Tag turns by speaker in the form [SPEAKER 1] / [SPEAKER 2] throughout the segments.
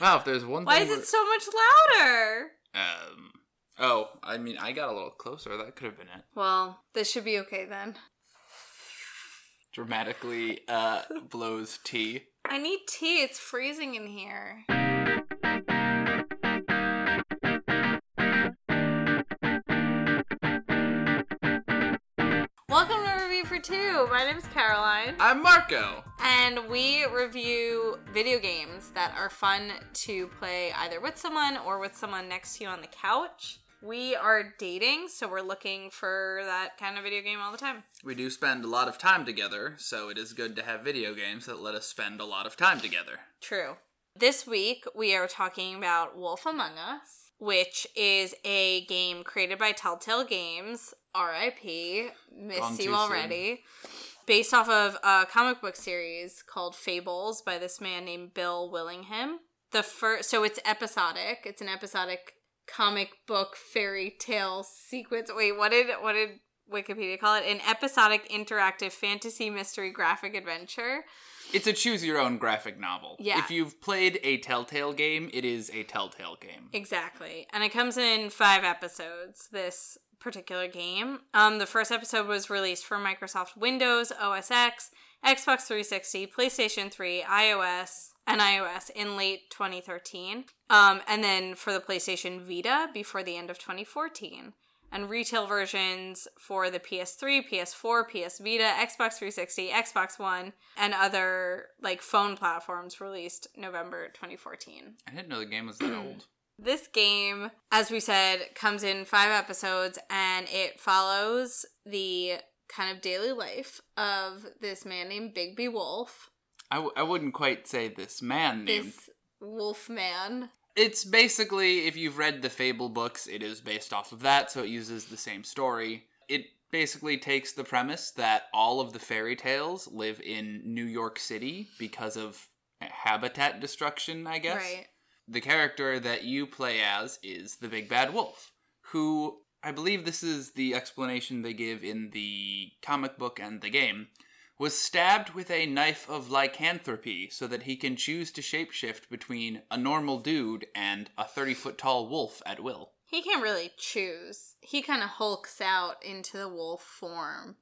[SPEAKER 1] Wow, if there's one
[SPEAKER 2] Why is it so much louder?
[SPEAKER 1] um Oh, I mean I got a little closer, that could have been it.
[SPEAKER 2] Well, this should be okay then.
[SPEAKER 1] Dramatically uh blows tea.
[SPEAKER 2] I need tea. It's freezing in here. For Two. My name's Caroline,
[SPEAKER 1] I'm Marco.
[SPEAKER 2] and we review video games that are fun to play either with someone or with someone next to you on the couch. We are dating, so we're looking for that kind of video game all the time.
[SPEAKER 1] We do spend a lot of time together, so it is good to have video games that let us spend a lot of time together.
[SPEAKER 2] True. This week we are talking about Wolf Among Us, which is a game created by Telltale Games, RIP,
[SPEAKER 1] too
[SPEAKER 2] you already. Based off of a comic book series called Fables by this man named Bill Willingham. The first so it's episodic. It's an episodic comic book fairy tale sequence. Wait, what did what did Wikipedia call it? An episodic interactive fantasy mystery graphic adventure.
[SPEAKER 1] It's a choose your own graphic novel.
[SPEAKER 2] Yeah.
[SPEAKER 1] If you've played a Telltale game, it is a Telltale game.
[SPEAKER 2] Exactly. And it comes in five episodes, this particular game. Um, the first episode was released for Microsoft Windows, OS X, Xbox 360, PlayStation 3, iOS, and iOS in late 2013. Um, and then for the PlayStation Vita before the end of 2014. And retail versions for the PS3, PS4, PS Vita, Xbox 360, Xbox One, and other like phone platforms released November 2014.
[SPEAKER 1] I didn't know the game was that old.
[SPEAKER 2] This game, as we said, comes in five episodes and it follows the kind of daily life of this man named Bigby Wolf.
[SPEAKER 1] I, w- I wouldn't quite say this man named.
[SPEAKER 2] This wolf man.
[SPEAKER 1] It's basically, if you've read the Fable books, it is based off of that, so it uses the same story. It basically takes the premise that all of the fairy tales live in New York City because of habitat destruction, I guess.
[SPEAKER 2] Right.
[SPEAKER 1] the character that you play as is the big bad wolf, who I believe this is the explanation they give in the comic book and the game, was stabbed with a knife of lycanthropy so that he can choose to shapeshift between a normal dude and a 30 foot tall wolf at will.
[SPEAKER 2] He can't really choose. He kind of hulks out into the wolf form.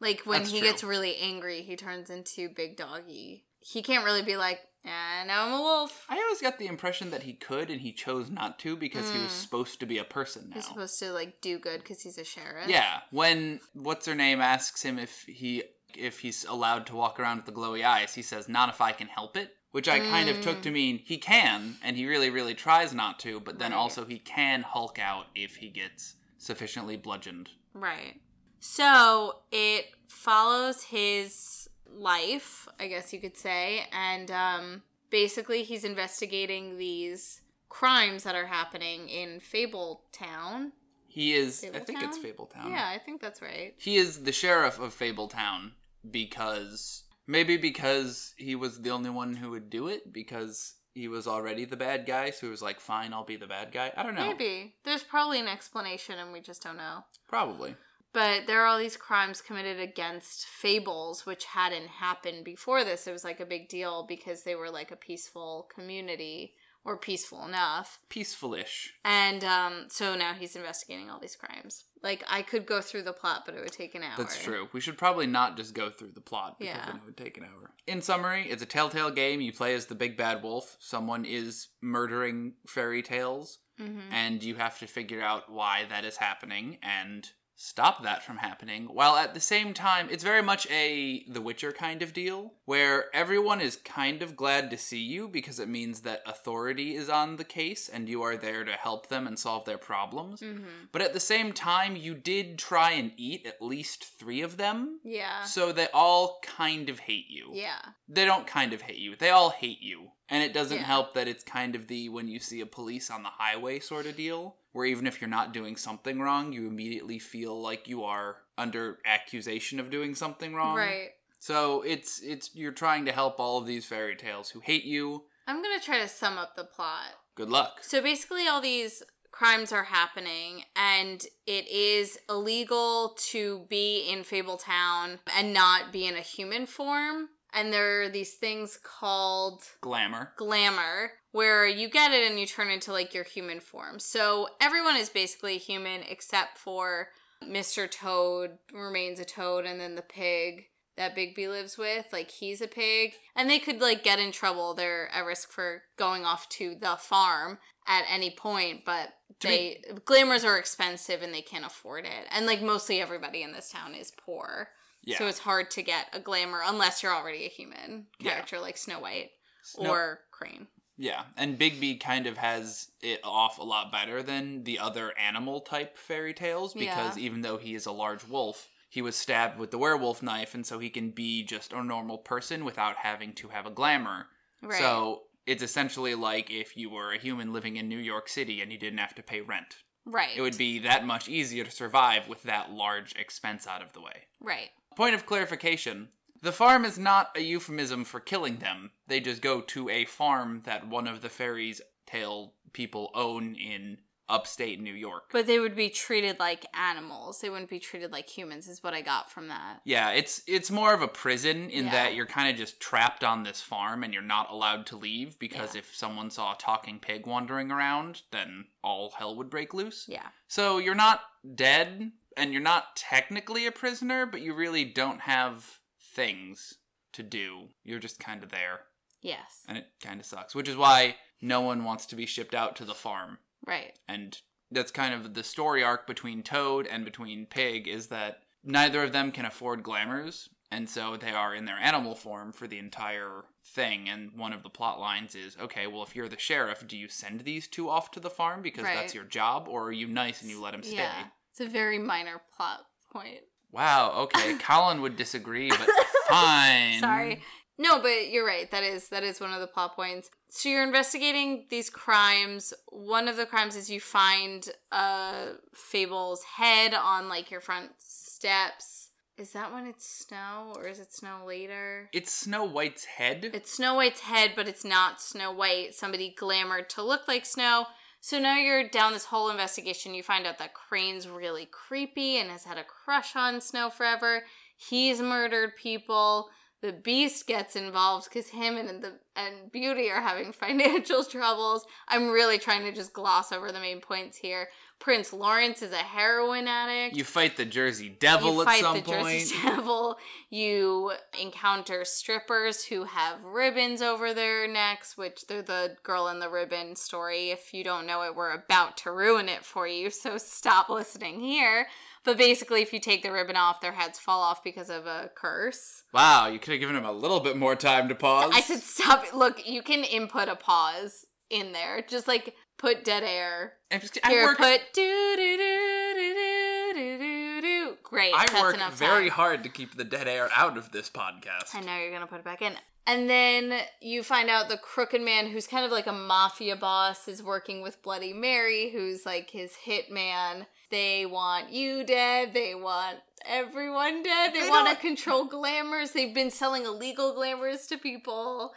[SPEAKER 2] Like when
[SPEAKER 1] That's
[SPEAKER 2] he
[SPEAKER 1] true.
[SPEAKER 2] gets really angry, he turns into Big Doggy. He can't really be like, ah, now I'm a wolf.
[SPEAKER 1] I always got the impression that he could and he chose not to because he was supposed to be a person now.
[SPEAKER 2] He's supposed to like do good because he's a sheriff.
[SPEAKER 1] Yeah, when what's her name asks him if he if he's allowed to walk around with the glowy eyes, he says, "Not if I can help it," which I kind of took to mean he can, and he really, really tries not to. But then
[SPEAKER 2] Right.
[SPEAKER 1] also he can Hulk out if he gets sufficiently bludgeoned.
[SPEAKER 2] Right. So it follows his life, I guess you could say, and um, basically he's investigating these crimes that are happening in Fable Town.
[SPEAKER 1] He is, I think it's?
[SPEAKER 2] Fabletown. Yeah, I think that's right.
[SPEAKER 1] He is the sheriff of Fabletown because maybe because he was the only one who would do it because he was already the bad guy, so he was like, "Fine, I'll be the bad guy." I don't know.
[SPEAKER 2] Maybe. There's probably an explanation and we just don't know.
[SPEAKER 1] Probably.
[SPEAKER 2] But there are all these crimes committed against fables, which hadn't happened before this. It was like a big deal because they were like a peaceful community or peaceful enough.
[SPEAKER 1] Peaceful-ish.
[SPEAKER 2] And um, so now he's investigating all these crimes. Like I could go through the plot, but it would take an hour.
[SPEAKER 1] That's true. We should probably not just go through the plot because
[SPEAKER 2] Yeah.
[SPEAKER 1] then it would take an hour. In summary, it's a telltale game. You play as the big bad wolf. Someone is murdering fairy tales,
[SPEAKER 2] Mm-hmm.
[SPEAKER 1] and you have to figure out why that is happening and stop that from happening. While at the same time, it's very much a The Witcher kind of deal where everyone is kind of glad to see you because it means that authority is on the case and you are there to help them and solve their problems.
[SPEAKER 2] Mm-hmm.
[SPEAKER 1] But at the same time, you did try and eat at least three of them.
[SPEAKER 2] Yeah.
[SPEAKER 1] So they all kind of hate you.
[SPEAKER 2] Yeah.
[SPEAKER 1] They don't kind of hate you. They all hate you. And it doesn't
[SPEAKER 2] Yeah.
[SPEAKER 1] help that it's kind of the when you see a police on the highway sort of deal, where even if you're not doing something wrong, you immediately feel like you are under accusation of doing something wrong.
[SPEAKER 2] Right.
[SPEAKER 1] So it's it's you're trying to help all of these fairy tales who hate you.
[SPEAKER 2] I'm gonna try to sum up the plot.
[SPEAKER 1] Good luck.
[SPEAKER 2] So basically, all these crimes are happening, and it is illegal to be in Fabletown and not be in a human form. And there are these things called
[SPEAKER 1] Glamour.
[SPEAKER 2] glamour where you get it and you turn into like your human form. So everyone is basically human except for Mr. Toad remains a toad and then the pig that Bigby lives with, like he's a pig. And they could like get in trouble. They're at risk for going off to the farm at any point, but
[SPEAKER 1] To
[SPEAKER 2] they glamours are expensive and they can't afford it. And like mostly everybody in this town is poor.
[SPEAKER 1] Yeah.
[SPEAKER 2] So it's hard to get a glamour unless you're already a human
[SPEAKER 1] Yeah.
[SPEAKER 2] character like Snow White
[SPEAKER 1] Snow-
[SPEAKER 2] or Crane.
[SPEAKER 1] Yeah, and Bigby kind of has it off a lot better than the other animal type fairy tales because
[SPEAKER 2] Yeah.
[SPEAKER 1] even though he is a large wolf, he was stabbed with the werewolf knife, and so he can be just a normal person without having to have a glamour.
[SPEAKER 2] Right.
[SPEAKER 1] So it's essentially like if you were a human living in New York City and you didn't have to pay rent.
[SPEAKER 2] right.
[SPEAKER 1] It would be that much easier to survive with that large expense out of the way.
[SPEAKER 2] right.
[SPEAKER 1] Point of clarification the farm is not a euphemism for killing them. They just go to a farm that one of the fairies' tale people own in upstate New York.
[SPEAKER 2] But they would be treated like animals. They wouldn't be treated like humans, is what I got from that.
[SPEAKER 1] yeah, it's it's more of a prison in
[SPEAKER 2] Yeah.
[SPEAKER 1] that you're kind of just trapped on this farm and you're not allowed to leave because
[SPEAKER 2] Yeah.
[SPEAKER 1] if someone saw a talking pig wandering around, then all hell would break loose.
[SPEAKER 2] Yeah.
[SPEAKER 1] So you're not dead and you're not technically a prisoner, but you really don't have things to do. You're just kind of there.
[SPEAKER 2] Yes.
[SPEAKER 1] and it kind of sucks. Which is why no one wants to be shipped out to the farm,
[SPEAKER 2] Right.
[SPEAKER 1] and that's kind of the story arc between Toad and between Pig is that neither of them can afford glamours, and so they are in their animal form for the entire thing. And one of the plot lines is, okay, well, if you're the sheriff, do you send these two off to the farm because
[SPEAKER 2] Right.
[SPEAKER 1] that's your job, or are you nice and you let them stay?
[SPEAKER 2] Yeah. It's a very minor plot point.
[SPEAKER 1] Wow. Okay, Colin would disagree, but fine.
[SPEAKER 2] Sorry. No, but you're right. That is that is one of the plot points. So you're investigating these crimes. One of the crimes is you find uh Fable's head on like your front steps. Is that when it's snow or is it snow later?
[SPEAKER 1] It's Snow White's head.
[SPEAKER 2] It's Snow White's head, but it's not Snow White. Somebody glamored to look like Snow. So now you're down this whole investigation. You find out that Crane's really creepy and has had a crush on Snow forever. He's murdered people. The Beast gets involved because him and the and Beauty are having financial troubles. I'm really trying to just gloss over the main points here. Prince Lawrence is a heroin addict
[SPEAKER 1] you fight the Jersey Devil
[SPEAKER 2] you
[SPEAKER 1] at
[SPEAKER 2] fight
[SPEAKER 1] some
[SPEAKER 2] the
[SPEAKER 1] point.
[SPEAKER 2] Jersey Devil. You encounter strippers who have ribbons over their necks, which they're the girl in the ribbon story. If you don't know it, we're about to ruin it for you, so stop listening here. But basically, if you take the ribbon off, their heads fall off because of a curse.
[SPEAKER 1] Wow, you could have given him a little bit more time to pause.
[SPEAKER 2] I said, stop. Look, you can input a pause in there. Just like put dead air.
[SPEAKER 1] I'm just, I
[SPEAKER 2] Here,
[SPEAKER 1] work,
[SPEAKER 2] put do do do do do do do. Great.
[SPEAKER 1] I
[SPEAKER 2] that's
[SPEAKER 1] work very
[SPEAKER 2] time.
[SPEAKER 1] hard to keep the dead air out of this podcast.
[SPEAKER 2] I know you're gonna put it back in. And then you find out the crooked man, who's kind of like a mafia boss, is working with Bloody Mary, who's like his hitman. They want you dead. They want everyone dead. They want to control glamours. They've been selling illegal glamours to people.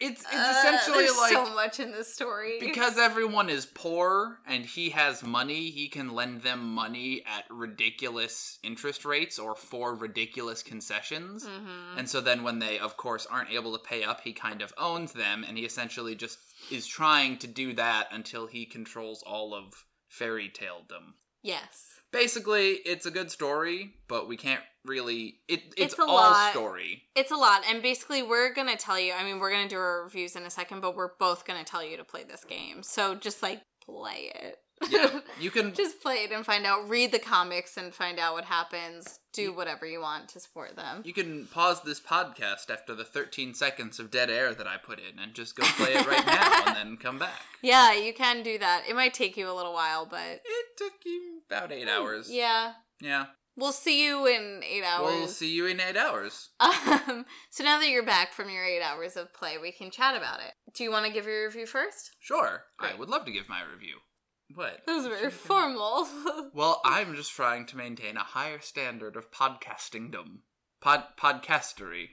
[SPEAKER 1] It's it's
[SPEAKER 2] Uh,
[SPEAKER 1] essentially like
[SPEAKER 2] so much in this story.
[SPEAKER 1] because everyone is poor and he has money, he can lend them money at ridiculous interest rates or for ridiculous concessions.
[SPEAKER 2] Mhm.
[SPEAKER 1] And so then when they of course aren't able to pay up, he kind of owns them and he essentially just is trying to do that until he controls all of fairy taledom.
[SPEAKER 2] Yes.
[SPEAKER 1] Basically, it's a good story, but we can't really it it's,
[SPEAKER 2] It's a
[SPEAKER 1] all
[SPEAKER 2] lot.
[SPEAKER 1] story.
[SPEAKER 2] It's a lot, and basically, we're gonna tell you. I mean, we're gonna do our reviews in a second, but we're both gonna tell you to play this game. So just like play it.
[SPEAKER 1] Yeah. You can
[SPEAKER 2] just play it and find out. Read the comics and find out what happens. Do whatever you want to support them.
[SPEAKER 1] You can pause this podcast after the 13 seconds of dead air that I put in and just go play it right now and then come back.
[SPEAKER 2] Yeah, you can do that. It might take you a little while, but
[SPEAKER 1] It took you about eight hours.
[SPEAKER 2] yeah,
[SPEAKER 1] Yeah.
[SPEAKER 2] we'll see you in eight hours.
[SPEAKER 1] We'll see you in eight hours.
[SPEAKER 2] Um, so now that you're back from your eight hours of play, we can chat about it. Do you want to give your review first?
[SPEAKER 1] Sure. I would love to give my review. What?
[SPEAKER 2] That was very formal.
[SPEAKER 1] Well, I'm just trying to maintain a higher standard of podcastingdom. Pod podcastery.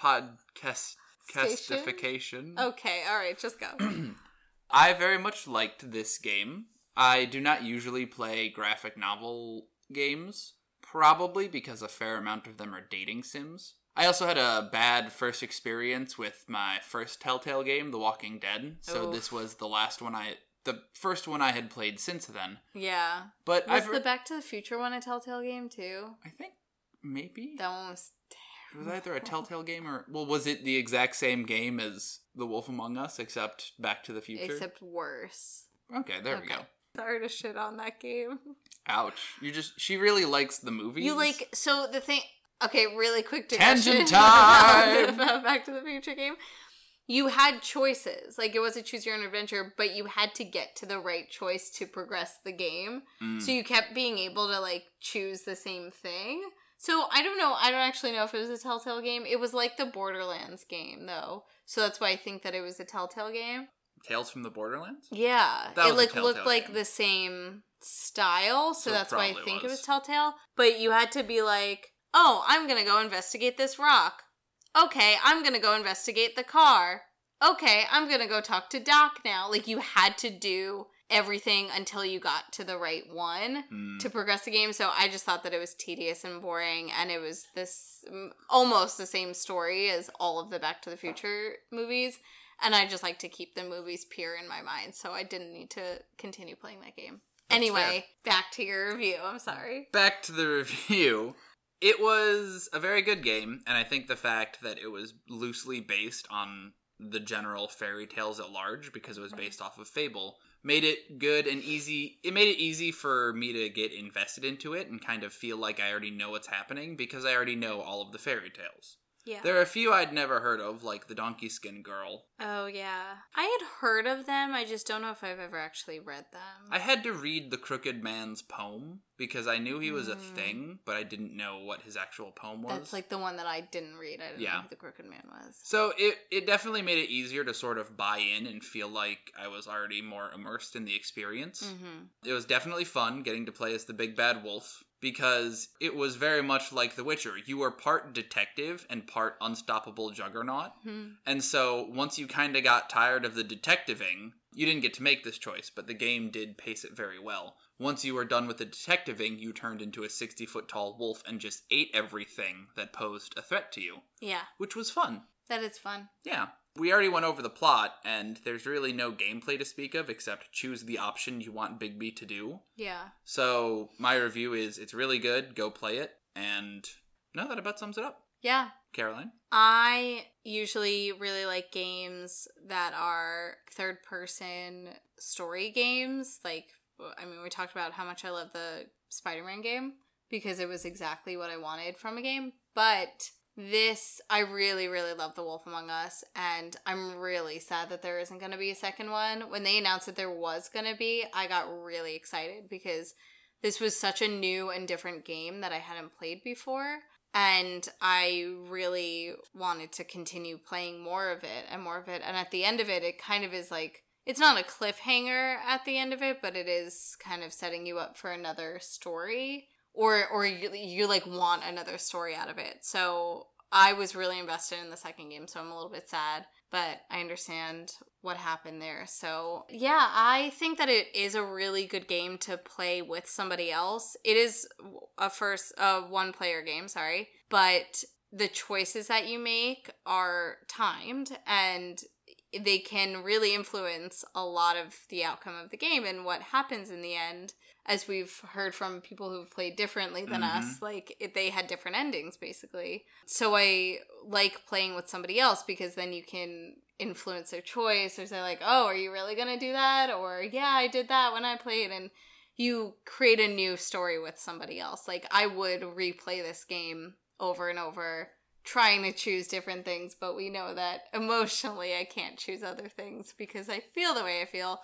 [SPEAKER 1] Podcast castification.
[SPEAKER 2] okay, all right, just go.
[SPEAKER 1] I very much liked this game. I do not usually play graphic novel games, probably because a fair amount of them are dating sims. I also had a bad first experience with my first Telltale game, The Walking Dead. So this was the last one I, the first one I had played since then.
[SPEAKER 2] Yeah.
[SPEAKER 1] But
[SPEAKER 2] Was
[SPEAKER 1] I've,
[SPEAKER 2] the Back to the Future one a Telltale game too?
[SPEAKER 1] I think maybe
[SPEAKER 2] That one was
[SPEAKER 1] it was either a Telltale game or well, was it the exact same game as The Wolf Among Us, except Back to the Future?
[SPEAKER 2] except worse.
[SPEAKER 1] okay, there we go.
[SPEAKER 2] Sorry to shit on that game.
[SPEAKER 1] Ouch! You just she really likes the movies.
[SPEAKER 2] You like so the thing. Okay, really quick
[SPEAKER 1] Tangent
[SPEAKER 2] digression
[SPEAKER 1] time!
[SPEAKER 2] Back to the Future game. You had choices, like it was a choose your own adventure, but you had to get to the right choice to progress the game.
[SPEAKER 1] Mm.
[SPEAKER 2] So you kept being able to like choose the same thing. So I don't know. I don't actually know if it was a Telltale game. It was like the Borderlands game though. So that's why I think that it was a Telltale game.
[SPEAKER 1] Tales from the Borderlands.
[SPEAKER 2] Yeah,
[SPEAKER 1] That
[SPEAKER 2] it
[SPEAKER 1] was
[SPEAKER 2] like looked like
[SPEAKER 1] game.
[SPEAKER 2] the same style, so,
[SPEAKER 1] So
[SPEAKER 2] that's why I think it
[SPEAKER 1] was.
[SPEAKER 2] was Telltale. But you had to be like, "Oh, I'm gonna go investigate this rock." Okay, I'm gonna go investigate the car. Okay, I'm gonna go talk to Doc now. Like you had to do everything until you got to the right one
[SPEAKER 1] Mm.
[SPEAKER 2] to progress the game. So I just thought that it was tedious and boring, and it was this almost the same story as all of the Back to the Future movies. And I just like to keep the movies pure in my mind, so I didn't need to continue playing that game. anyway, back to your review. I'm sorry.
[SPEAKER 1] back to the review. It was a very good game, and I think the fact that it was loosely based on the general fairy tales at large, because it was based off of Fable, made it good and easy. It made it easy for me to get invested into it and kind of feel like I already know what's happening because I already know all of the fairy tales.
[SPEAKER 2] Yeah.
[SPEAKER 1] There are a few I'd never heard of, like the Donkey Skin Girl.
[SPEAKER 2] oh yeah, I had heard of them. I just don't know if I've ever actually read them.
[SPEAKER 1] I had to read the Crooked Man's poem because I knew he was a
[SPEAKER 2] Mm.
[SPEAKER 1] thing, but I didn't know what his actual poem was.
[SPEAKER 2] That's like the one that I didn't read. I didn't
[SPEAKER 1] Yeah.
[SPEAKER 2] know who the Crooked Man was.
[SPEAKER 1] So it it definitely made it easier to sort of buy in and feel like I was already more immersed in the experience.
[SPEAKER 2] Mm-hmm.
[SPEAKER 1] It was definitely fun getting to play as the big bad wolf because it was very much like The Witcher. You were part detective and part unstoppable juggernaut.
[SPEAKER 2] hmm
[SPEAKER 1] And so once you kind of got tired of the detectiving, you didn't get to make this choice, but the game did pace it very well. Once you were done with the detectiving, you turned into a 60 foot tall wolf and just ate everything that posed a threat to you,
[SPEAKER 2] Yeah,
[SPEAKER 1] which was fun.
[SPEAKER 2] that is fun.
[SPEAKER 1] Yeah. We already went over the plot, and there's really no gameplay to speak of except choose the option you want Bigby to do.
[SPEAKER 2] Yeah.
[SPEAKER 1] So, my review is it's really good, go play it, and no, that about sums it up.
[SPEAKER 2] Yeah.
[SPEAKER 1] Caroline?
[SPEAKER 2] I usually really like games that are third person story games. Like, I mean, we talked about how much I love the Spider Man game because it was exactly what I wanted from a game. But this, I really, really love The Wolf Among Us, and I'm really sad that there isn't going to be a second one. When they announced that there was going to be, I got really excited because this was such a new and different game that I hadn't played before. And I really wanted to continue playing more of it and more of it. And at the end of it, it kind of is like it's not a cliffhanger at the end of it, but it is kind of setting you up for another story, or or you, you like want another story out of it. So I was really invested in the second game, so I'm a little bit sad, but I understand what happened there. So yeah, I think that it is a really good game to play with somebody else. It is a first a one player game, sorry, but the choices that you make are timed and they can really influence a lot of the outcome of the game and what happens in the end as we've heard from people who've played differently than
[SPEAKER 1] Mhm.
[SPEAKER 2] us like it, they had different endings basically so i like playing with somebody else because then you can influence their choice or say like oh are you really gonna do that or yeah i did that when i played and you create a new story with somebody else like i would replay this game over and over trying to choose different things, but we know that emotionally I can't choose other things because I feel the way I feel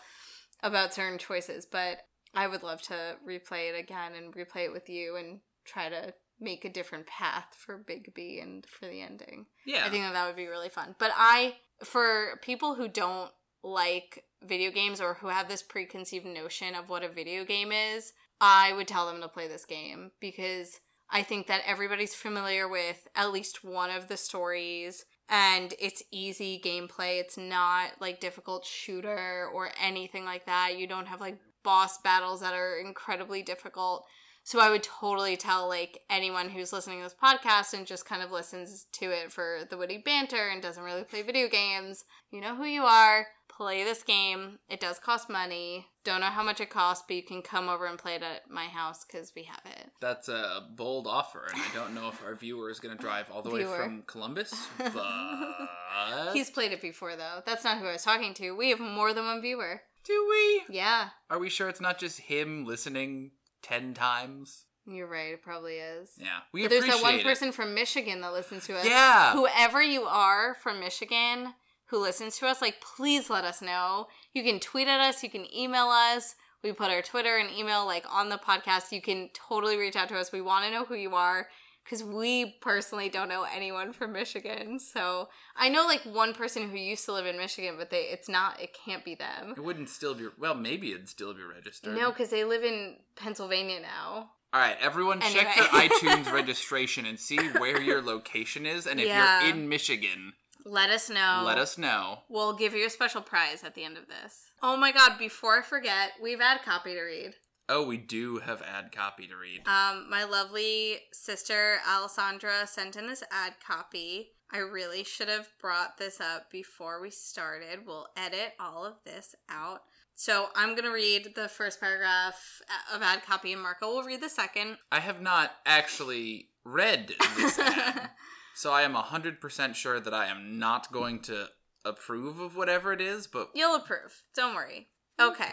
[SPEAKER 2] about certain choices. But I would love to replay it again and replay it with you and try to make a different path for Bigby and for the ending.
[SPEAKER 1] Yeah.
[SPEAKER 2] I think that that would be really fun. But I, for people who don't like video games or who have this preconceived notion of what a video game is, I would tell them to play this game because I think that everybody's familiar with at least one of the stories and it's easy gameplay. It's not like difficult shooter or anything like that. You don't have like boss battles that are incredibly difficult. So I would totally tell like anyone who's listening to this podcast and just kind of listens to it for the witty banter and doesn't really play video games, you know who you are. Play this game. It does cost money. Don't know how much it costs, but you can come over and play it at my house because we have it.
[SPEAKER 1] That's a bold offer, and I don't know if our viewer is going to drive all the way from Columbus, but
[SPEAKER 2] He's played it before though. That's not who I was talking to. We have more than one viewer.
[SPEAKER 1] Do we?
[SPEAKER 2] Yeah,
[SPEAKER 1] Are we sure it's not just him listening ten times?
[SPEAKER 2] you're right. It probably is.
[SPEAKER 1] Yeah, we
[SPEAKER 2] But there's that one
[SPEAKER 1] it.
[SPEAKER 2] person from Michigan that listens to us.
[SPEAKER 1] Yeah,
[SPEAKER 2] Whoever you are from Michigan who listens to us, like, please let us know. You can tweet at us, you can email us. We put our Twitter and email like on the podcast. You can totally reach out to us. We want to know who you are because we personally don't know anyone from Michigan. So I know like one person who used to live in Michigan, but they it's not. It can't be them.
[SPEAKER 1] it wouldn't still be. Well, maybe it'd still be registered.
[SPEAKER 2] No, because they live in Pennsylvania now.
[SPEAKER 1] All right, everyone, check
[SPEAKER 2] Anyway.
[SPEAKER 1] your iTunes registration and see where your location is, and if
[SPEAKER 2] Yeah.
[SPEAKER 1] you're in Michigan,
[SPEAKER 2] Let us know.
[SPEAKER 1] let us know.
[SPEAKER 2] We'll give you a special prize at the end of this. Oh my god, before I forget, we've had copy to read.
[SPEAKER 1] Oh, we do have ad copy to read.
[SPEAKER 2] Um, my lovely sister Alessandra sent in this ad copy. I really should have brought this up before we started. We'll edit all of this out. So I'm gonna read the first paragraph of ad copy, and Marco will read the second.
[SPEAKER 1] I have not actually read this ad, so I am 100% sure that I am not going to approve of whatever it is, but
[SPEAKER 2] You'll approve. Don't worry. Okay.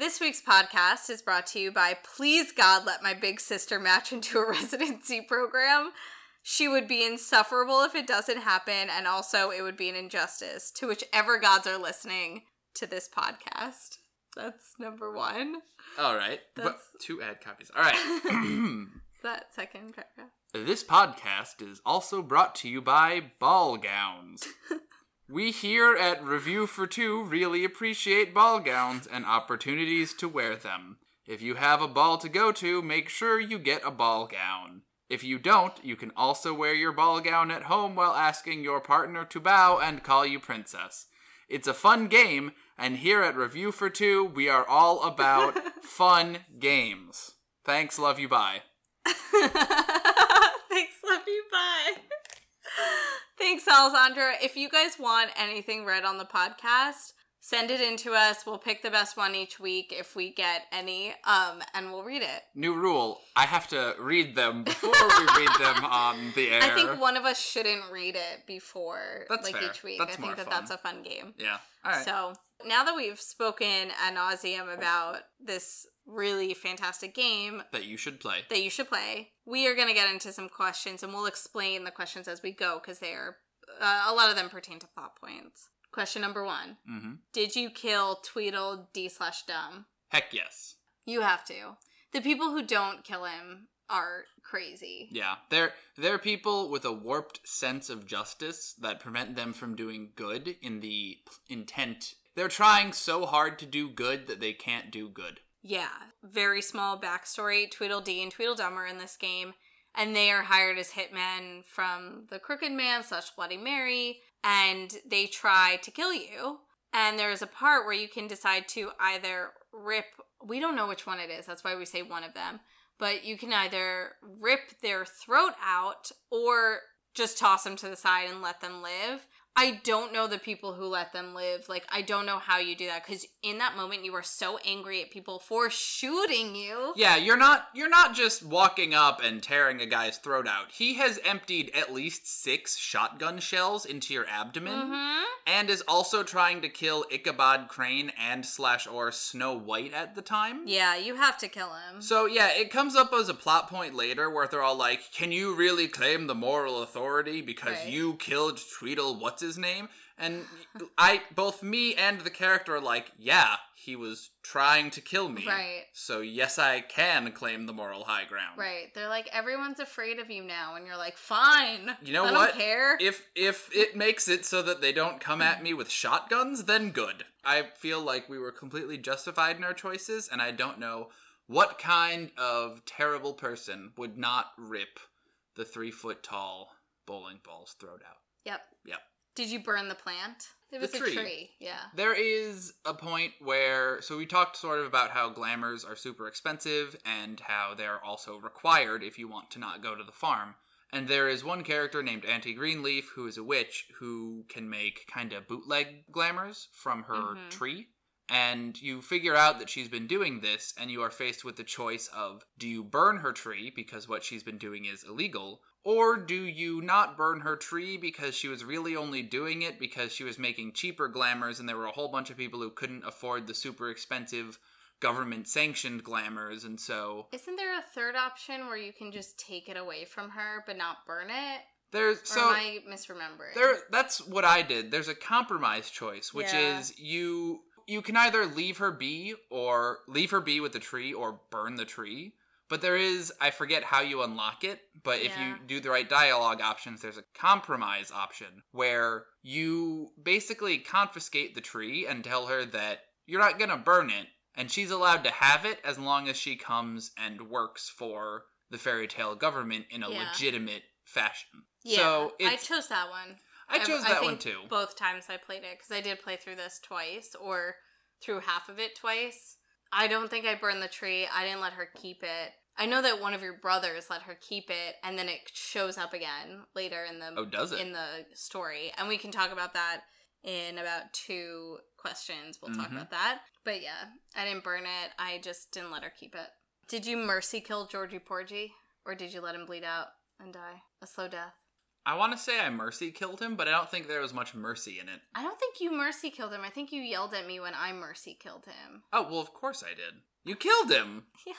[SPEAKER 2] This week's podcast is brought to you by Please God Let My Big Sister Match into a Residency Program. She would be insufferable if it doesn't happen, and also it would be an injustice to whichever gods are listening to this podcast. That's number one.
[SPEAKER 1] All right. But
[SPEAKER 2] That's-
[SPEAKER 1] two ad copies. All right.
[SPEAKER 2] That second paragraph.
[SPEAKER 1] this podcast is also brought to you by ball gowns. We here at Review for Two really appreciate ball gowns and opportunities to wear them. If you have a ball to go to, make sure you get a ball gown. If you don't, you can also wear your ball gown at home while asking your partner to bow and call you princess. It's a fun game, and here at Review for Two, we are all about fun games. Thanks, love you, bye.
[SPEAKER 2] Thanks, love you. Bye. Thanks, Alessandra. If you guys want anything read on the podcast, send it in to us. We'll pick the best one each week if we get any, um, and we'll read it.
[SPEAKER 1] New rule: I have to read them before we read them on the air.
[SPEAKER 2] I think one of us shouldn't read it before
[SPEAKER 1] That's
[SPEAKER 2] like
[SPEAKER 1] fair.
[SPEAKER 2] each week.
[SPEAKER 1] That's
[SPEAKER 2] I think that
[SPEAKER 1] fun.
[SPEAKER 2] that's a fun game.
[SPEAKER 1] Yeah. All right.
[SPEAKER 2] So now that we've spoken ad nauseum about this really fantastic game
[SPEAKER 1] that you should play.
[SPEAKER 2] that you should play, we are going to get into some questions and we'll explain the questions as we go because they are uh, a lot of them pertain to plot points. Question number one:
[SPEAKER 1] Mm-hmm.
[SPEAKER 2] Did you kill Tweedle D slash Dumb?
[SPEAKER 1] Heck yes.
[SPEAKER 2] You have to. The people who don't kill him are crazy.
[SPEAKER 1] Yeah. They're they're people with a warped sense of justice that prevent them from doing good in the p- intent. They're trying so hard to do good that they can't do good.
[SPEAKER 2] Yeah, very small backstory. Tweedledee and Tweedledum are in this game, and they are hired as hitmen from the Crooked Man slash Bloody Mary, and they try to kill you. And there's a part where you can decide to either rip, we don't know which one it is, that's why we say one of them, but you can either rip their throat out or just toss them to the side and let them live. I don't know the people who let them live. Like, I don't know how you do that because in that moment you are so angry at people for shooting you.
[SPEAKER 1] Yeah, you're not you're not just walking up and tearing a guy's throat out. He has emptied at least 6 shotgun shells into your abdomen.
[SPEAKER 2] Mm-hmm.
[SPEAKER 1] and is also trying to kill Ichabod Crane and slash or Snow White at the time.
[SPEAKER 2] Yeah, you have to kill him.
[SPEAKER 1] So yeah, it comes up as a plot point later where they're all like, "Can you really claim the moral authority because
[SPEAKER 2] Right.
[SPEAKER 1] you killed Tweedle? What's his name?" And I, both me and the character are like, "Yeah, he was trying to kill me."
[SPEAKER 2] Right.
[SPEAKER 1] So yes, I can claim the moral high ground.
[SPEAKER 2] Right. They're like, everyone's afraid of you now. And you're like, fine.
[SPEAKER 1] You know
[SPEAKER 2] I
[SPEAKER 1] what?
[SPEAKER 2] don't care.
[SPEAKER 1] If if it makes it so that they don't come at me with shotguns, then good. I feel like we were completely justified in our choices, and I don't know what kind of terrible person would not rip the three foot tall bowling ball's throat out.
[SPEAKER 2] yep.
[SPEAKER 1] Yep.
[SPEAKER 2] Did you burn the plant? It was
[SPEAKER 1] tree.
[SPEAKER 2] a tree. Yeah.
[SPEAKER 1] There is a point where, so we talked sort of about how glamours are super expensive and how they're also required if you want to not go to the farm. And there is one character named Auntie Greenleaf who is a witch who can make kind of bootleg glamours from her
[SPEAKER 2] Mhm.
[SPEAKER 1] tree. And you figure out that she's been doing this, and you are faced with the choice of do you burn her tree because what she's been doing is illegal, or do you not burn her tree because she was really only doing it because she was making cheaper glamours and there were a whole bunch of people who couldn't afford the super expensive government sanctioned glamours, and so
[SPEAKER 2] Isn't there a third option where you can just take it away from her but not burn it?
[SPEAKER 1] there's
[SPEAKER 2] Or
[SPEAKER 1] so
[SPEAKER 2] am I misremembering?
[SPEAKER 1] There that's what I did. There's a compromise choice, which
[SPEAKER 2] Yeah.
[SPEAKER 1] is you you can either leave her be or leave her be with the tree or burn the tree. But there is I forget how you unlock it, but if you do the right dialogue options, there's a compromise option where you basically confiscate the tree and tell her that you're not going to burn it and she's allowed to have it as long as she comes and works for the fairy tale government in a
[SPEAKER 2] Yeah.
[SPEAKER 1] legitimate fashion.
[SPEAKER 2] yeah,
[SPEAKER 1] so
[SPEAKER 2] I chose that one.
[SPEAKER 1] I chose that one
[SPEAKER 2] think
[SPEAKER 1] too.
[SPEAKER 2] Both times I played it because I did play through this twice or through half of it twice. I don't think I burned the tree. I didn't let her keep it. I know that one of your brothers let her keep it, and then it shows up again later in the
[SPEAKER 1] Oh, does it?
[SPEAKER 2] in the story, and we can talk about that in about two questions. We'll talk
[SPEAKER 1] Mhm.
[SPEAKER 2] about that. But yeah, I didn't burn it. I just didn't let her keep it. Did you mercy kill Georgie Porgy, or did you let him bleed out and die a slow death?
[SPEAKER 1] I want to say I mercy killed him, but I don't think there was much mercy in it.
[SPEAKER 2] I don't think you mercy killed him. I think you yelled at me when I mercy killed him.
[SPEAKER 1] Oh, well, of course I did. You killed him!
[SPEAKER 2] Yeah,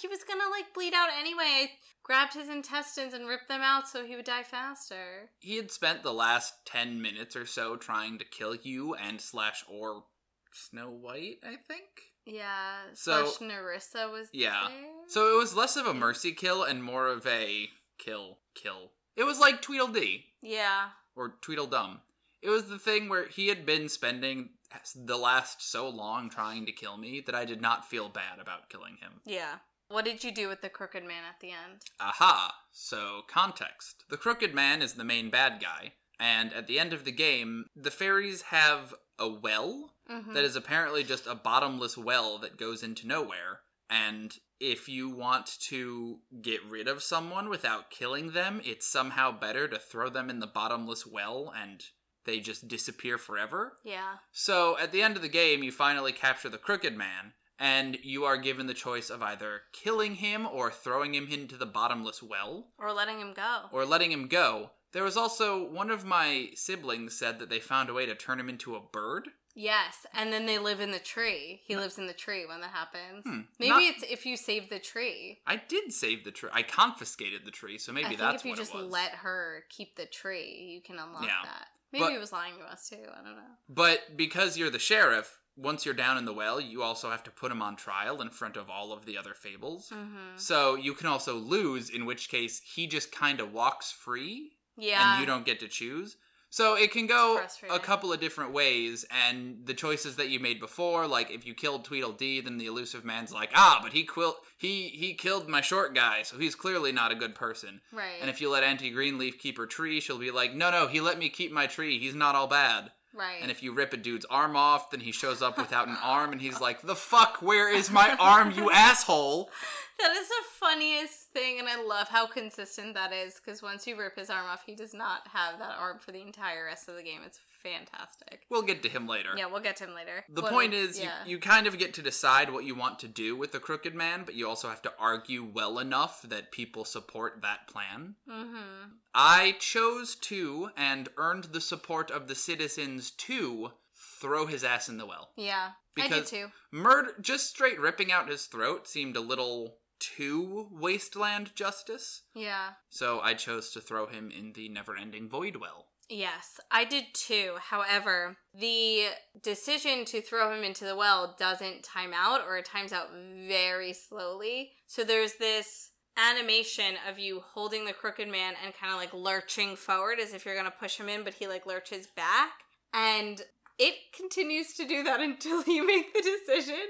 [SPEAKER 2] he was gonna like bleed out anyway. I grabbed his intestines and ripped them out so he would die faster.
[SPEAKER 1] He had spent the last 10 minutes or so trying to kill you and slash or Snow White, I think?
[SPEAKER 2] Yeah,
[SPEAKER 1] So-
[SPEAKER 2] slash Nerissa was
[SPEAKER 1] Yeah.
[SPEAKER 2] there.
[SPEAKER 1] So it was less of a mercy kill and more of a kill, kill. It was like Tweedledee.
[SPEAKER 2] yeah,
[SPEAKER 1] or Tweedledum. It was the thing where he had been spending the last so long trying to kill me that I did not feel bad about killing him.
[SPEAKER 2] yeah. What did you do with the crooked man at the end?
[SPEAKER 1] Aha! So, context. The Crooked Man is the main bad guy, and at the end of the game, the fairies have a well
[SPEAKER 2] Mm-hmm.
[SPEAKER 1] that is apparently just a bottomless well that goes into nowhere. And if you want to get rid of someone without killing them, it's somehow better to throw them in the bottomless well and they just disappear forever.
[SPEAKER 2] yeah,
[SPEAKER 1] So at the end of the game, you finally capture the Crooked Man, and you are given the choice of either killing him or throwing him into the bottomless well
[SPEAKER 2] or letting him go.
[SPEAKER 1] or letting him go. There was also one of my siblings said that they found a way to turn him into a bird.
[SPEAKER 2] yes, and then they live in the tree. He lives in the tree when that happens.
[SPEAKER 1] Hmm,
[SPEAKER 2] Maybe
[SPEAKER 1] not-
[SPEAKER 2] it's if you save the tree.
[SPEAKER 1] I did save the tree. I confiscated the tree, so maybe
[SPEAKER 2] I think
[SPEAKER 1] that's
[SPEAKER 2] if you just let her keep the tree, you can unlock
[SPEAKER 1] Yeah.
[SPEAKER 2] that. Maybe
[SPEAKER 1] But-
[SPEAKER 2] he was lying to us too. I don't know.
[SPEAKER 1] But because you're the sheriff, once you're down in the well, you also have to put him on trial in front of all of the other fables.
[SPEAKER 2] Mm-hmm.
[SPEAKER 1] So you can also lose, in which case he just kind of walks free
[SPEAKER 2] Yeah.
[SPEAKER 1] and you don't get to choose. So it can go a couple of different ways, and the choices that you made before, like if you killed Tweedledee, then the elusive man's like, ah, but he quil- he he killed my short guy, so he's clearly not a good person.
[SPEAKER 2] right.
[SPEAKER 1] And if you let Auntie Greenleaf keep her tree, she'll be like, no, no, he let me keep my tree. He's not all bad.
[SPEAKER 2] Right.
[SPEAKER 1] And if you rip a dude's arm off, then he shows up without an arm, and he's like, the fuck, where is my arm, you asshole?
[SPEAKER 2] that is the funniest thing, and I love how consistent that is. Because once you rip his arm off, he does not have that arm for the entire rest of the game. It's fantastic.
[SPEAKER 1] We'll get to him later.
[SPEAKER 2] Yeah, we'll get to him later.
[SPEAKER 1] The
[SPEAKER 2] What-
[SPEAKER 1] point is,
[SPEAKER 2] yeah.
[SPEAKER 1] you, you kind of get to decide what you want to do with the Crooked Man, but you also have to argue well enough that people support that plan.
[SPEAKER 2] Mm-hmm.
[SPEAKER 1] I chose to, and earned the support of the citizens to, throw his ass in the well.
[SPEAKER 2] Yeah, I did too.
[SPEAKER 1] Murder, just straight ripping out his throat seemed a little too wasteland justice.
[SPEAKER 2] Yeah.
[SPEAKER 1] So I chose to throw him in the never ending void well.
[SPEAKER 2] Yes, I did too. However, the decision to throw him into the well doesn't time out or it times out very slowly. So there's this animation of you holding the crooked man and kind of like lurching forward as if you're going to push him in, but he like lurches back. And it continues to do that until you make the decision,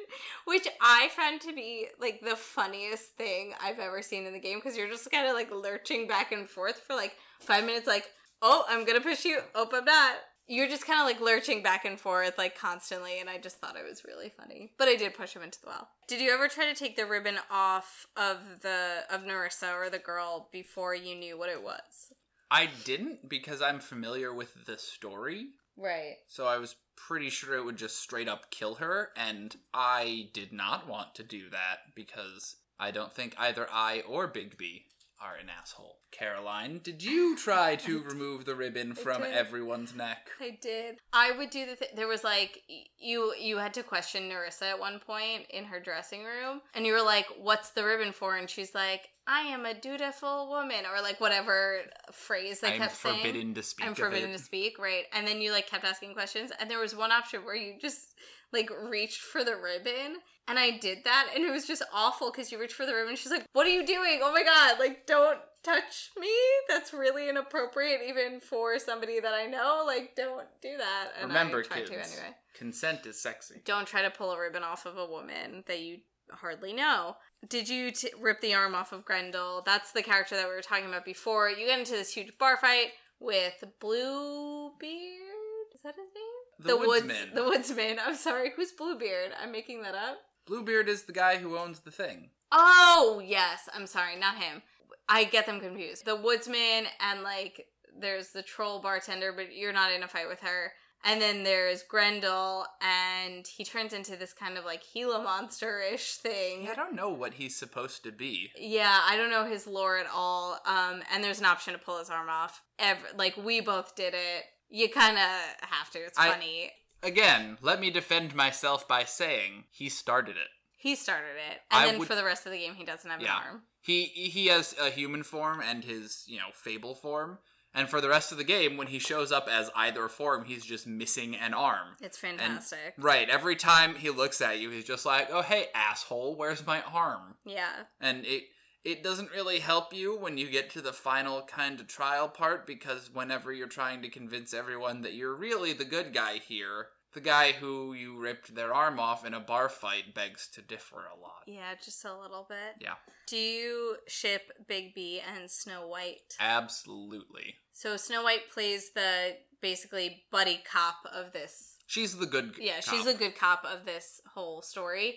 [SPEAKER 2] which I found to be like the funniest thing I've ever seen in the game because you're just kind of like lurching back and forth for like five minutes, like, oh, I'm gonna push you. Oh, I'm not. You're just kind of like lurching back and forth, like constantly, and I just thought it was really funny. But I did push him into the well. Did you ever try to take the ribbon off of the of Nerissa or the girl before you knew what it was?
[SPEAKER 1] I didn't because I'm familiar with the story.
[SPEAKER 2] Right.
[SPEAKER 1] So I was pretty sure it would just straight up kill her, and I did not want to do that because I don't think either I or Bigby are an asshole. Caroline, did you try to remove the ribbon from
[SPEAKER 2] did.
[SPEAKER 1] everyone's neck?
[SPEAKER 2] I did. I would do the. Th- there was like you. You had to question Nerissa at one point in her dressing room, and you were like, "What's the ribbon for?" And she's like, "I am a dutiful woman," or like whatever phrase they
[SPEAKER 1] I'm
[SPEAKER 2] kept saying.
[SPEAKER 1] forbidden to speak.
[SPEAKER 2] I'm forbidden to speak, right? And then you like kept asking questions, and there was one option where you just like reached for the ribbon, and I did that, and it was just awful because you reached for the ribbon. And she's like, "What are you doing? Oh my god! Like, don't touch me. That's really inappropriate, even for somebody that I know. Like, don't do that." And
[SPEAKER 1] Remember,
[SPEAKER 2] I tried
[SPEAKER 1] kids,
[SPEAKER 2] to anyway.
[SPEAKER 1] consent is sexy.
[SPEAKER 2] Don't try to pull a ribbon off of a woman that you hardly know. Did you t- rip the arm off of Grendel? That's the character that we were talking about before. You get into this huge bar fight with Bluebeard. Is that his name?
[SPEAKER 1] The,
[SPEAKER 2] woods,
[SPEAKER 1] woodsman.
[SPEAKER 2] the woodsman. I'm sorry, who's Bluebeard? I'm making that up.
[SPEAKER 1] Bluebeard is the guy who owns the thing.
[SPEAKER 2] Oh yes, I'm sorry, not him. I get them confused. The woodsman and like there's the troll bartender, but you're not in a fight with her. And then there's Grendel, and he turns into this kind of like Gila monster ish thing.
[SPEAKER 1] I don't know what he's supposed to be.
[SPEAKER 2] Yeah, I don't know his lore at all. Um, and there's an option to pull his arm off. Ever like we both did it. You kind of have to. It's
[SPEAKER 1] I-
[SPEAKER 2] funny.
[SPEAKER 1] Again, let me defend myself by saying he started it.
[SPEAKER 2] He started it, and
[SPEAKER 1] I
[SPEAKER 2] then
[SPEAKER 1] would-
[SPEAKER 2] for the rest of the game, he doesn't have
[SPEAKER 1] Yeah.
[SPEAKER 2] an arm.
[SPEAKER 1] He he has a human form and his, you know, fable form. And for the rest of the game, when he shows up as either form, he's just missing an arm.
[SPEAKER 2] It's fantastic.
[SPEAKER 1] Right, every time he looks at you, he's just like, "Oh, hey, asshole, where's my arm?"
[SPEAKER 2] yeah.
[SPEAKER 1] And it it doesn't really help you when you get to the final kind of trial part because whenever you're trying to convince everyone that you're really the good guy here, the guy who you ripped their arm off in a bar fight begs to differ a lot.
[SPEAKER 2] Yeah, just a little bit.
[SPEAKER 1] Yeah,
[SPEAKER 2] Do you ship Bigby and Snow White?
[SPEAKER 1] absolutely.
[SPEAKER 2] So Snow White plays the basically buddy cop of this.
[SPEAKER 1] She's the good
[SPEAKER 2] Yeah,
[SPEAKER 1] cop.
[SPEAKER 2] she's the good cop of this whole story.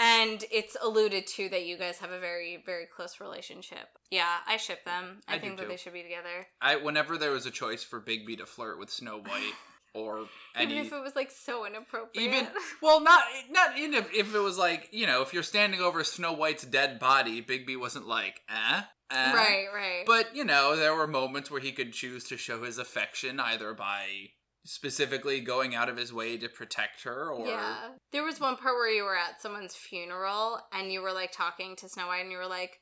[SPEAKER 2] And it's alluded to that you guys have a very, very close relationship. Yeah, I ship them. I,
[SPEAKER 1] I
[SPEAKER 2] think that
[SPEAKER 1] too.
[SPEAKER 2] they should be together.
[SPEAKER 1] I whenever there was a choice for Bigby to flirt with Snow White or any
[SPEAKER 2] Even if it was like so inappropriate.
[SPEAKER 1] even well not not in if, if it was like you know if you're standing over Snow White's dead body, Bigby wasn't like eh, eh.
[SPEAKER 2] right, right.
[SPEAKER 1] But you know there were moments where he could choose to show his affection either by specifically going out of his way to protect her or
[SPEAKER 2] Yeah. There was one part where you were at someone's funeral and you were like talking to Snow White and you were like,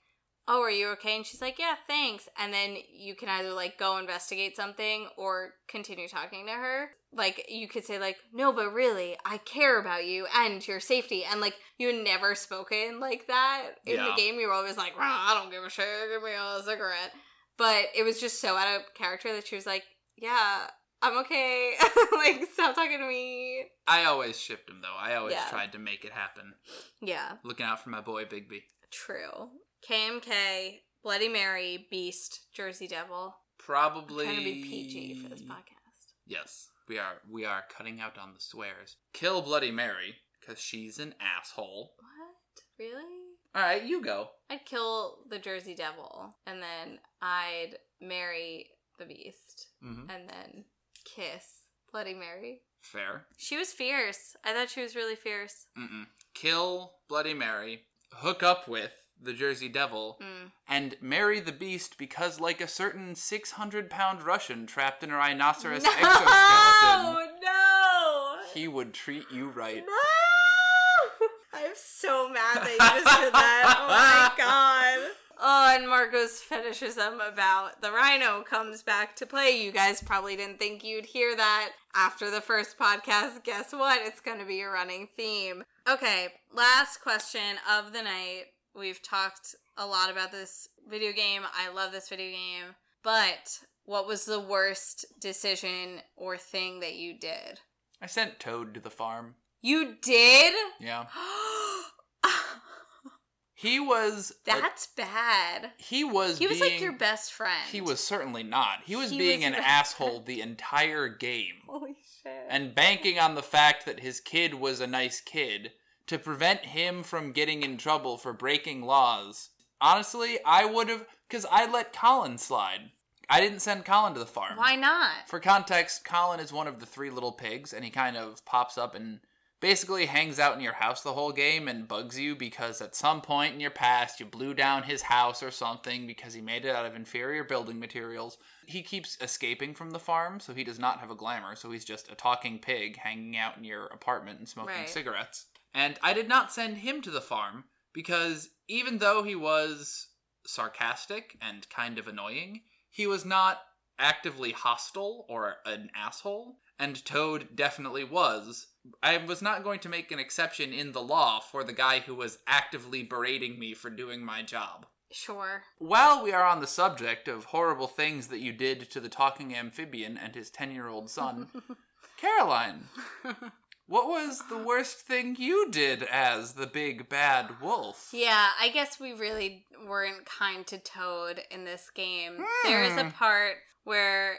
[SPEAKER 2] Oh, are you okay? And she's like, Yeah, thanks. And then you can either like go investigate something or continue talking to her. Like you could say, like, no, but really, I care about you and your safety. And like you never spoken like that in
[SPEAKER 1] Yeah.
[SPEAKER 2] the game. You were always like, I don't give a shit, give me a cigarette. But it was just so out of character that she was like, Yeah, I'm okay. like, stop talking to me.
[SPEAKER 1] I always shipped him though. I always
[SPEAKER 2] Yeah.
[SPEAKER 1] tried to make it happen.
[SPEAKER 2] Yeah,
[SPEAKER 1] Looking out for my boy Bigby.
[SPEAKER 2] true. KMK, Bloody Mary, Beast, Jersey Devil.
[SPEAKER 1] Probably
[SPEAKER 2] I'm trying to be PG for this podcast.
[SPEAKER 1] Yes, we are. We are cutting out on the swears. Kill Bloody Mary because she's an asshole.
[SPEAKER 2] What? Really?
[SPEAKER 1] All right, you go.
[SPEAKER 2] I'd kill the Jersey Devil, and then I'd marry the Beast,
[SPEAKER 1] hmm
[SPEAKER 2] and then kiss Bloody Mary.
[SPEAKER 1] Fair.
[SPEAKER 2] She was fierce. I thought she was really fierce.
[SPEAKER 1] Mm-mm. Kill Bloody Mary. Hook up with the Jersey Devil.
[SPEAKER 2] Mm.
[SPEAKER 1] And marry the beast because, like a certain 600 pound Russian trapped in a rhinoceros
[SPEAKER 2] no,
[SPEAKER 1] exoskeleton,
[SPEAKER 2] no,
[SPEAKER 1] he would treat you right.
[SPEAKER 2] No! I'm so mad that you just did that. Oh my god. Oh, and Marco's fetishism about the rhino comes back to play. You guys probably didn't think you'd hear that after the first podcast. Guess what? It's going to be a running theme. Okay, last question of the night. We've talked a lot about this video game. I love this video game. But what was the worst decision or thing that you did?
[SPEAKER 1] I sent Toad to the farm.
[SPEAKER 2] You did?
[SPEAKER 1] Yeah. He was. a-
[SPEAKER 2] That's bad.
[SPEAKER 1] he was.
[SPEAKER 2] He was like your best friend.
[SPEAKER 1] He was certainly not. He was
[SPEAKER 2] He
[SPEAKER 1] being
[SPEAKER 2] was
[SPEAKER 1] an asshole the entire game.
[SPEAKER 2] Holy shit.
[SPEAKER 1] and banking on the fact that his kid was a nice kid to prevent him from getting in trouble for breaking laws. Honestly, I would have, because I let Colin slide. I didn't send Colin to the farm.
[SPEAKER 2] Why not?
[SPEAKER 1] For context, Colin is one of the three little pigs, and he kind of pops up and basically hangs out in your house the whole game and bugs you because at some point in your past you blew down his house or something because he made it out of inferior building materials. He keeps escaping from the farm, so he does not have a glamour, so he's just a talking pig hanging out in your apartment and smoking
[SPEAKER 2] Right.
[SPEAKER 1] cigarettes. And I did not send him to the farm because even though he was sarcastic and kind of annoying, he was not actively hostile or an asshole, and Toad definitely was. I was not going to make an exception in the law for the guy who was actively berating me for doing my job.
[SPEAKER 2] Sure.
[SPEAKER 1] While we are on the subject of horrible things that you did to the talking amphibian and his 10 year old son, Caroline, what was the worst thing you did as the big bad wolf?
[SPEAKER 2] Yeah, I guess we really weren't kind to Toad in this game. There is a
[SPEAKER 1] Hmm.
[SPEAKER 2] part where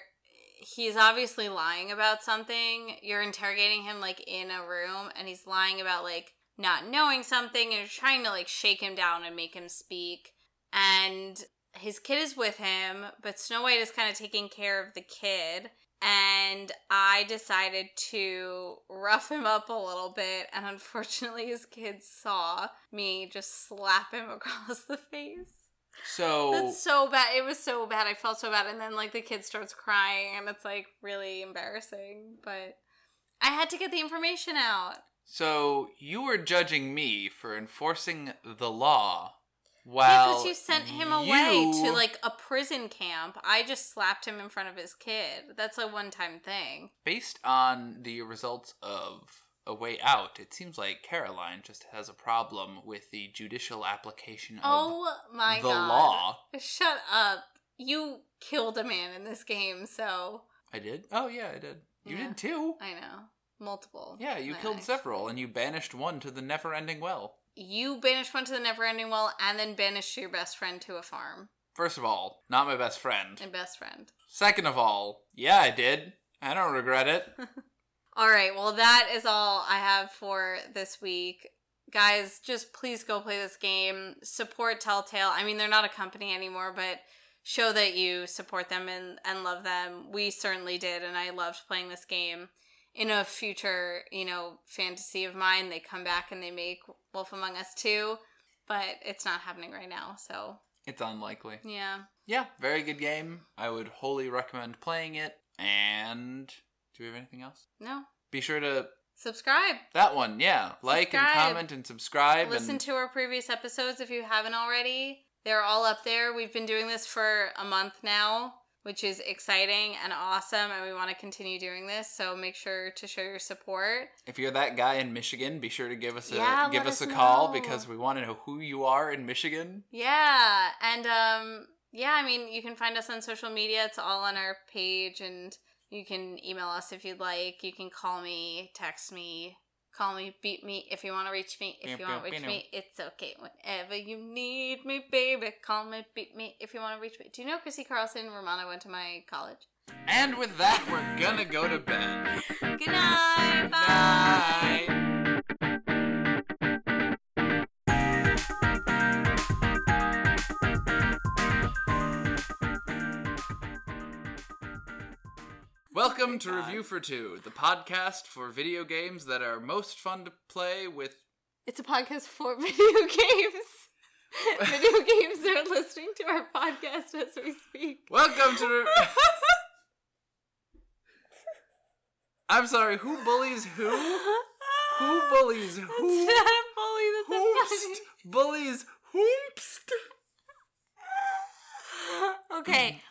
[SPEAKER 2] he's obviously lying about something. You're interrogating him like in a room and he's lying about like not knowing something and you're trying to like shake him down and make him speak. And his kid is with him, but Snow White is kind of taking care of the kid. And I decided to rough him up a little bit. And unfortunately, his kids saw me just slap him across the face.
[SPEAKER 1] So,
[SPEAKER 2] That's so bad. It was so bad. I felt so bad. And then, like, the kid starts crying, and it's, like, really embarrassing. But I had to get the information out.
[SPEAKER 1] so you were judging me for enforcing the law
[SPEAKER 2] Yeah, because you sent him away
[SPEAKER 1] you-
[SPEAKER 2] to, like, a prison camp. I just slapped him in front of his kid. That's a one time thing.
[SPEAKER 1] Based on the results of A Way Out, it seems like Caroline just has a problem with the judicial application of
[SPEAKER 2] Oh my
[SPEAKER 1] the
[SPEAKER 2] god.
[SPEAKER 1] law.
[SPEAKER 2] Shut up. You killed a man in this game, so
[SPEAKER 1] I did? Oh, yeah, I did. You
[SPEAKER 2] Yeah.
[SPEAKER 1] did too.
[SPEAKER 2] I know. Multiple.
[SPEAKER 1] Yeah, you killed several, and you banished one to the never ending well.
[SPEAKER 2] You banished one to the never ending well and then banished your best friend to a farm.
[SPEAKER 1] First of all, not my best friend.
[SPEAKER 2] And best friend.
[SPEAKER 1] Second of all, yeah, I did. I don't regret it.
[SPEAKER 2] All right, well, that is all I have for this week. Guys, just please go play this game. Support Telltale. I mean, they're not a company anymore, but show that you support them and, and love them. We certainly did, and I loved playing this game. In a future, you know, fantasy of mine, they come back and they make Wolf Among Us 2, but it's not happening right now, so
[SPEAKER 1] It's unlikely.
[SPEAKER 2] yeah.
[SPEAKER 1] Yeah, very good game. I would wholly recommend playing it. And do we have anything else?
[SPEAKER 2] No.
[SPEAKER 1] Be sure to
[SPEAKER 2] Subscribe.
[SPEAKER 1] that one, yeah. Like and comment and subscribe.
[SPEAKER 2] Listen
[SPEAKER 1] and
[SPEAKER 2] to our previous episodes if you haven't already. They're all up there. We've been doing this for a month now, which is exciting and awesome, and we want to continue doing this. So make sure to show your support.
[SPEAKER 1] if you're that guy in Michigan, be sure to give us a
[SPEAKER 2] Yeah,
[SPEAKER 1] give us
[SPEAKER 2] us
[SPEAKER 1] a call because we want to know who you are in Michigan.
[SPEAKER 2] Yeah, and um, yeah, I mean, you can find us on social media. It's all on our page, and you can email us if you'd like. You can call me, text me, call me, beat me if you want to reach me. If you want to reach me, it's okay. Whenever you need me, baby, call me, beat me if you want to reach me. Do you know Christy Carlson Romano went to my college?
[SPEAKER 1] And with that, we're gonna go to bed.
[SPEAKER 2] Good night. Bye.
[SPEAKER 1] Night. Welcome to Review for Two, the podcast for video games that are most fun to play with.
[SPEAKER 2] It's a podcast for video games. video games are listening to our podcast as we speak.
[SPEAKER 1] Welcome to. Re- I'm sorry, who bullies who? Who bullies
[SPEAKER 2] That's
[SPEAKER 1] who?
[SPEAKER 2] not a bully. That's a
[SPEAKER 1] Whoopst bullies whoopst.
[SPEAKER 2] Okay,